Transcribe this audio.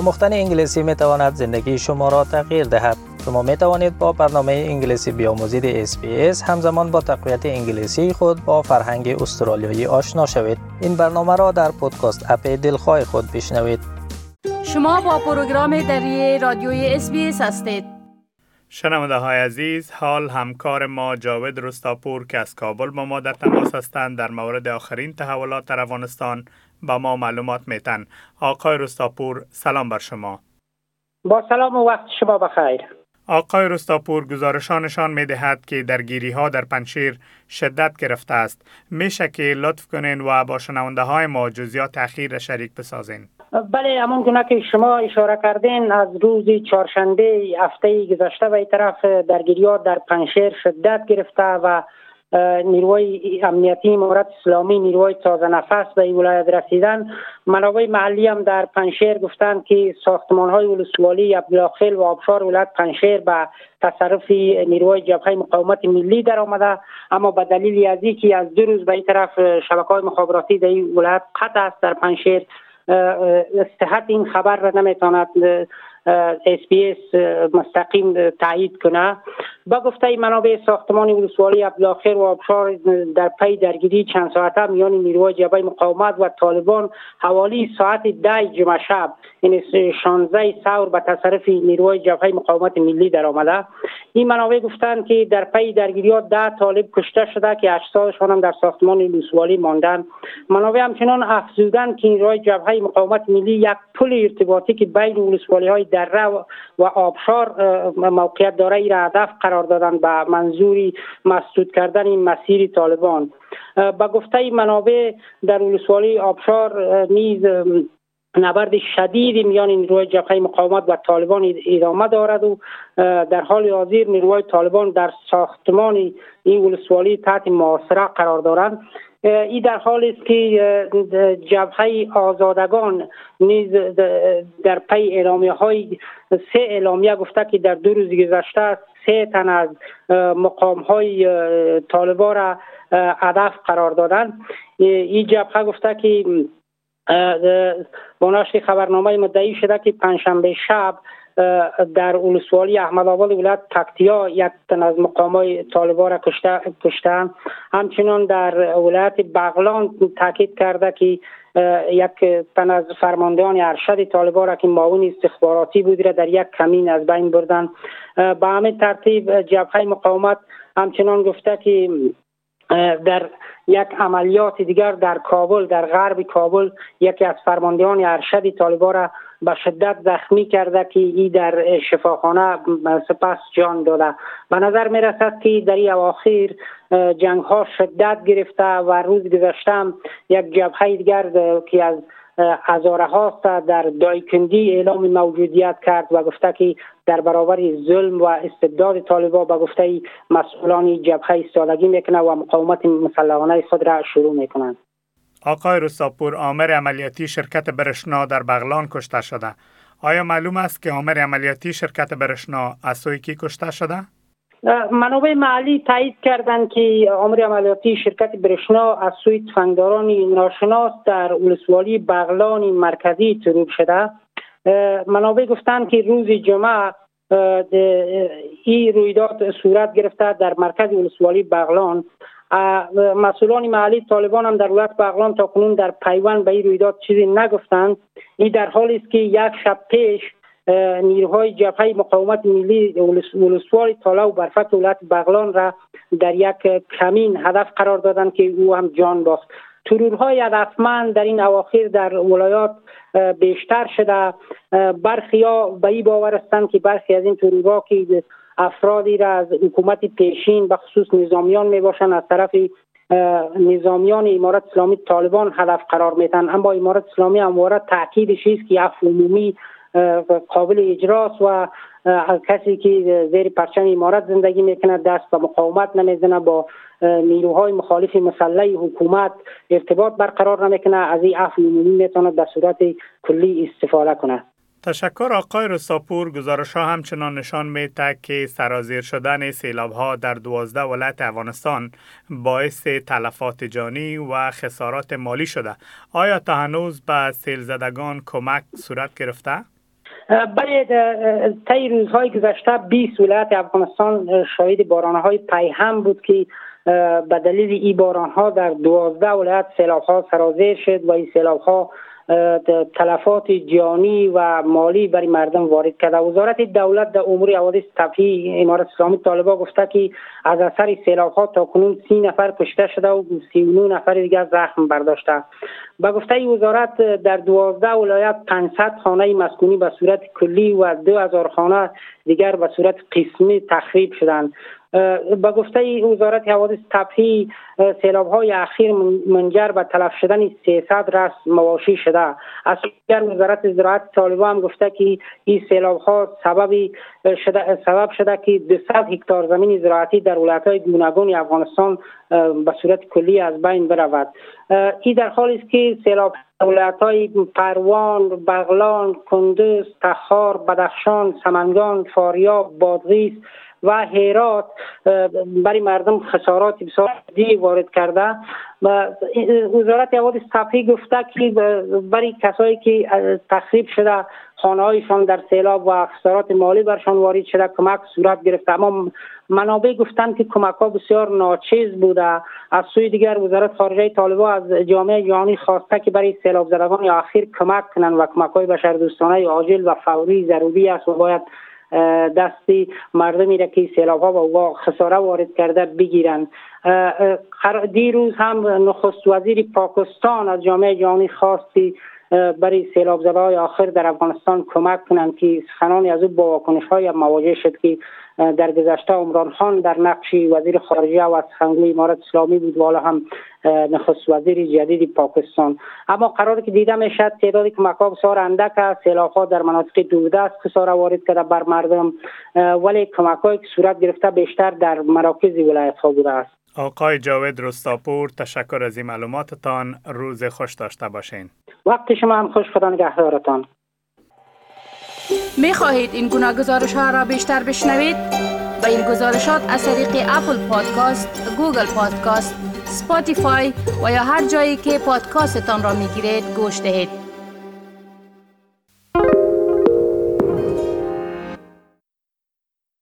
آموختن انگلیسی می تواند زندگی شما را تغییر دهد. شما می توانید با برنامه انگلیسی بیاموزید SBS همزمان با تقویت انگلیسی خود با فرهنگ استرالیایی آشنا شوید. این برنامه را در پودکاست اپ دلخواه خود بشنوید. شما با پروگرام دری رادیوی SBS هستید. شنونده های عزیز حال همکار ما جاوید رستاپور که از کابل با ما در تماس هستند در مورد آخرین تحولات در افغانستان با ما معلومات میتن آقای رستاپور سلام بر شما با سلام و وقت شما بخیر آقای رستاپور گزارشانشان می دهد که درگیری ها در پنشیر شدت گرفته است. میشه که لطف کنین و با شنونده های ما جزیات اخیر شریک بسازین. بله همون گونه که شما اشاره کردین از روز چهارشنبه هفته گذشته به طرف درگیری ها در پنشیر شدت گرفته و نیروی امنیتی امارت اسلامی نیروی تازه نفس به این ولایت رسیدن. منابع محلی هم در پنجشیر گفتند که ساختمان های ولسوالی عبدالخیل و آبشار ولایت پنجشیر به تصرف نیروی جبهه مقاومت ملی در آمده. اما به دلیل از که از دو روز به این طرف شبکه های مخابراتی در این ولایت قطع است در پنجشیر صحت این خبر را نمی‌تواند اس بی اس مستقیم تایید کنه با گفته منابع ساختمان ولسوالی عبدالآخر و آبشار در پی درگیری چند ساعته میان نیروهای جبهه مقاومت و طالبان حوالی ساعت ده جمعه شب. یعنی 16 سور به تصرف نیروهای جبهه مقاومت ملی در آمده. این منابع گفتند که در پی درگیری ها ده طالب کشته شده که اجسادشان هم در ساختمان ولسوالی ماندن منابع همچنان افزودن که نیروهای جبهه مقاومت ملی یک پل ارتباطی که بین ولسوالی های دره و آبشار موقعیت داره را هدف قرار دادن به منظوری مسدود کردن این مسیر طالبان. به گفته منابع در ولسوالی آبشار نیز نبرد شدید میان نیروهای جبهه مقاومت و طالبان ادامه دارد و در حال حاضر نیروهای طالبان در ساختمان این ولسوالی تحت محاصره قرار دارند. این در حال است که جبهه آزادگان نیز در پی اعلامیه های سه اعلامیه گفته که در دو روز گذشته سه تن از مقام های طالبا را هدف قرار دادن. این جبهه گفته که با نشر خبرنامه مدعی شده که پنجشنبه شب در اولسوالی احمد آباد ولایت تکتیا یک تن از مقامای طالبا را کشته همچنان در ولایت بغلان تاکید کرده که یک تن از فرماندهان ارشد طالبا را که معاون استخباراتی بود را در یک کمین از بین بردن به همین ترتیب جبهه مقاومت همچنان گفته که در یک عملیات دیگر در کابل در غرب کابل یکی از فرماندهان ارشد طالبا را به شدت زخمی کرده که ای در شفاخانه سپس جان داده. به نظر می رسد که در این اواخر جنگ ها شدت گرفته و روز گذشتم یک جبهه دیگر که از هزاره هاست در دایکندی اعلام موجودیت کرد و گفته که در برابر ظلم و استبداد طالبا به گفته مسئولان جبهه ایستادگی می‌کنه و مقاومت مسلحانه خود را شروع می‌کنند. آقای رستاپور آمر عملیاتی شرکت برشنا در بغلان کشته شده. آیا معلوم است که آمر عملیاتی شرکت برشنا از سوی کی کشته شده؟ منابع محلی تایید کردند که آمر عملیاتی شرکت برشنا از سوی تفنگداران ناشناس در ولسوالی بغلان مرکزی ترور شده. منابع گفتند که روز جمعه این رویداد صورت گرفته در مرکز ولسوالی بغلان. مسئولان محلی طالبان هم در ولایت بغلان تا کنون در پیوند به این رویداد چیزی نگفتند. این در حالی است که یک شب پیش نیروهای جبهه مقاومت ملی ولسوال تالا و برفت ولایت بغلان را در یک کمین هدف قرار دادند که او هم جان باخت. ترورهای هدفمند در این اواخر در ولایات بیشتر شده. برخی ها به این باور هستند که برخی از این ترورها که افرادی را از حکومت پیشین به خصوص نظامیان می باشند از طرف نظامیان امارت اسلامی طالبان هدف قرار میتن اما امارت اسلامی همواره تاکیدش است که عفو عمومی قابل اجراست و کسی که زیر پرچم امارت زندگی می‌کنه دست به مقاومت نمی‌زنه با نیروهای مخالف مسلح حکومت ارتباط برقرار نمی‌کنه. از این عفو عمومی می‌تونه در صورت کلی استفاده کنه تشکر آقای رستاپور گزارش ها همچنان نشان میده که سرازیر شدن سیلاب ها در دوازده ولایت افغانستان باعث تلفات جانی و خسارات مالی شده آیا تا هنوز به سیل زدگان کمک صورت گرفته؟ بله طی روزهای گذشته 20 ولایت افغانستان شاهد بارانهای پیهم بود که به دلیل این باران ها در دوازده ولایت سیلاب ها سرازیر شد و این سیلاب ها تلفات جانی و مالی برای مردم وارد کرده. وزارت دولت در امور حوادث طبیعی امارت اسلامی طالبا گفته که از اثر سیلاب ها تا کنون سی نفر کشته شده و سی نفر دیگر زخم برداشته. به گفته وزارت در دوازده ولایت 500 خانه مسکونی به صورت کلی و 2000 خانه دیگر به صورت قسمی تخریب شدند. با گفته وزارت حوادث طبیعی سیلاب های اخیر منجر به تلف شدن 300 رس مواشی شده از دیگر وزارت زراعت طالبا هم گفته که این سیلاب ها سبب شده سبب شده که 200 هکتار زمین زراعتی در ولایت های گوناگون افغانستان به صورت کلی از بین برود. این در حالی است که سیلاب ولایت های پروان، بغلان، کندوز، تخار، بدخشان، سمنگان، فاریاب، بادغیس و هرات برای مردم خسارات بسیار دی وارد کرده و وزارت حوادث صفحی گفته که برای کسایی که تخریب شده خانه هایشان در سیلاب و خسارات مالی برشان وارد شده کمک صورت گرفته. اما منابع گفتند که کمک ها بسیار ناچیز بوده. از سوی دیگر وزارت خارجه طالبا از جامعه جهانی خواسته که برای سیلاب زدگان اخیر کمک کنند و کمک های بشر دوستانه عاجل و فوری ضروری است و باید دستی مردمی را که سیلاب ها و خساره وارد کرده بگیرند. دیروز هم نخست وزیر پاکستان از جامعه جهانی خواستی برای سیلاب زده های آخر در افغانستان کمک کنند که سخنانی از او با واکنش های مواجه شد که در گذشته عمران خان در نقش وزیر خارجه و سخنگوی امارت اسلامی بود. و حالا هم نخست وزیر جدید پاکستان. اما قرار که دیده می‌شد تعداد کمک ها بسیار اندک است ها در مناطق دوردست خساره وارد کرده بر مردم. ولی کمک که صورت گرفته بیشتر در مراکز ولایت ها بوده است. آقای جاوید رستاپور تشکر از این معلوماتتان. روز خوش داشته باشین. وقت شما هم خوش خدا نگهدارتان. می خواهید این گونه گزارش ها را بیشتر بشنوید؟ به این گزارشات از طریق Apple Podcasts، Google Podcasts، Spotify و یا هر جایی که پادکاستتان را می گیرید گوش دهید.